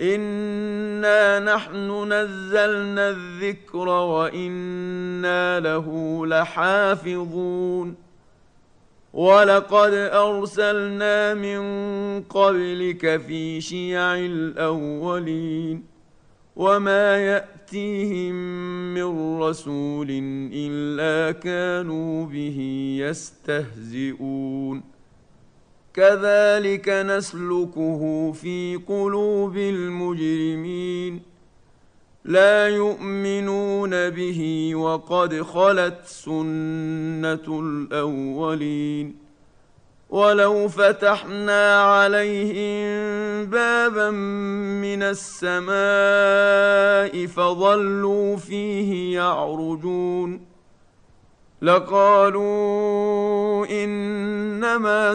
انا نحن نزلنا الذكر وأنا له لحافظون ولقد ارسلنا من قبلك في شيع الاولين وما ياتيهم من رسول الا كانوا به يستهزئون كذلك نسلكه في قلوب المجرمين. لا يؤمنون به وقد خلت سنة الأولين. ولو فتحنا عليهم بابا من السماء فظلوا فيه يعرجون. لقالوا إنما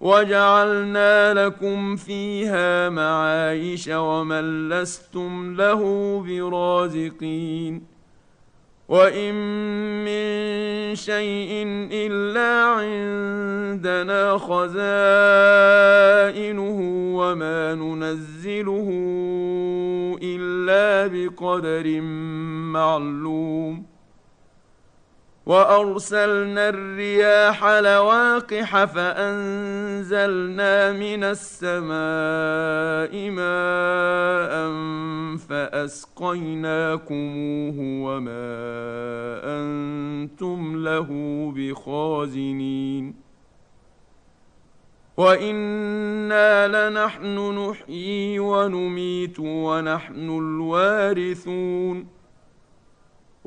وجعلنا لكم فيها معايش ومن لستم له برازقين وإن من شيء إلا عندنا خزائنه وما ننزله إلا بقدر معلوم وأرسلنا الرياح لواقح فأنزلنا من السماء ماء فأسقيناكموه وما أنتم له بخازنين. وإنا لنحن نحيي ونميت ونحن الوارثون.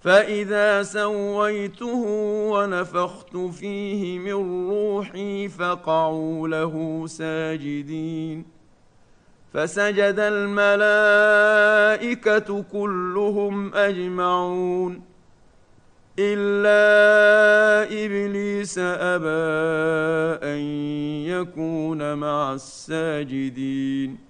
فاذا سويته ونفخت فيه من روحي فقعوا له ساجدين فسجد الملائكه كلهم اجمعون الا ابليس ابى ان يكون مع الساجدين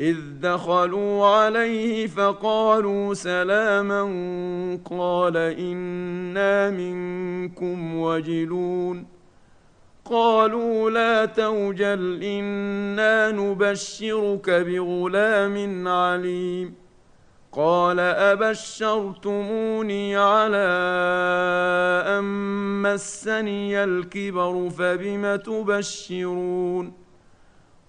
إذ دخلوا عليه فقالوا سلاما قال إنا منكم وجلون قالوا لا توجل إنا نبشرك بغلام عليم قال أبشرتموني على أن مسني الكبر فبم تبشرون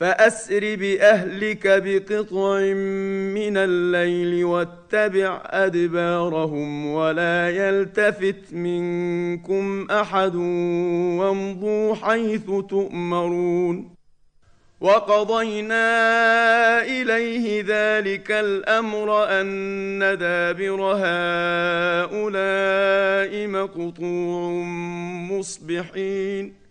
فأسر بأهلك بقطع من الليل واتبع أدبارهم ولا يلتفت منكم أحد وامضوا حيث تؤمرون. وقضينا إليه ذلك الأمر أن دابر هؤلاء مقطوع مصبحين.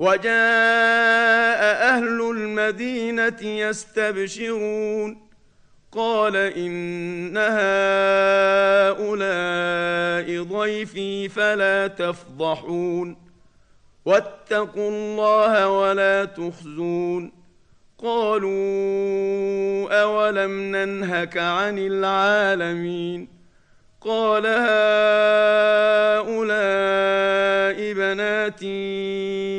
وجاء أهل المدينة يستبشرون. قال إن هؤلاء ضيفي فلا تفضحون. واتقوا الله ولا تخزون. قالوا أولم ننهك عن العالمين. قال هؤلاء بناتي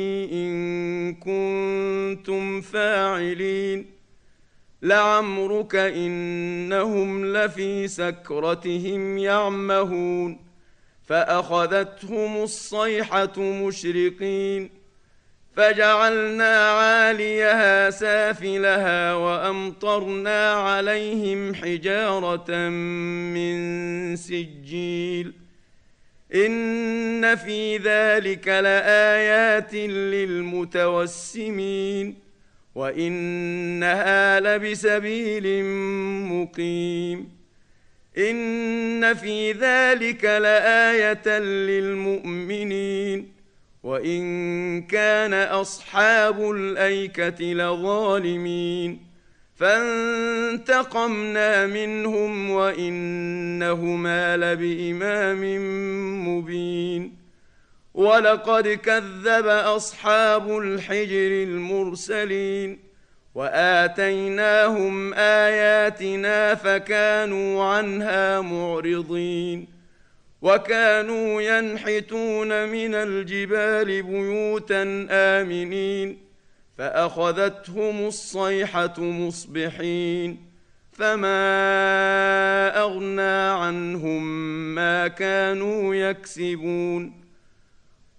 كنتم فاعلين لعمرك إنهم لفي سكرتهم يعمهون. فأخذتهم الصيحة مشرقين. فجعلنا عاليها سافلها وأمطرنا عليهم حجارة من سجيل. إن في ذلك لآيات للمتوسمين. وإنها لبسبيل مقيم. إن في ذلك لآية للمؤمنين. وإن كان أصحاب الأيكة لظالمين. فانتقمنا منهم وإنهما لبإمام مبين. ولقد كذب أصحاب الحجر المرسلين وآتيناهم آياتنا فكانوا عنها معرضين وكانوا ينحتون من الجبال بيوتا آمنين فأخذتهم الصيحة مصبحين فما أغنى عنهم ما كانوا يكسبون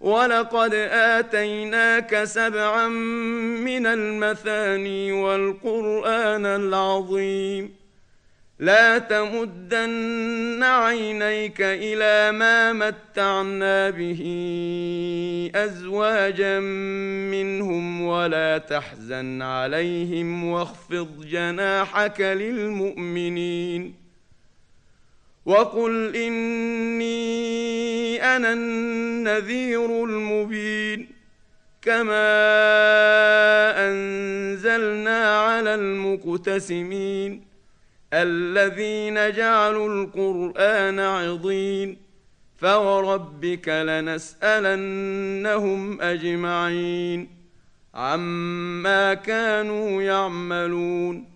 ولقد اتيناك سبعا من المثاني والقران العظيم لا تمدن عينيك إلى ما متعنا به ازواجا منهم ولا تحزن عليهم واخفض جناحك للمؤمنين وقل إني أنا النذير المبين كما أنزلنا على المقتسمين الذين جعلوا القرآن عضين فوربك لنسألنهم أجمعين عما كانوا يعملون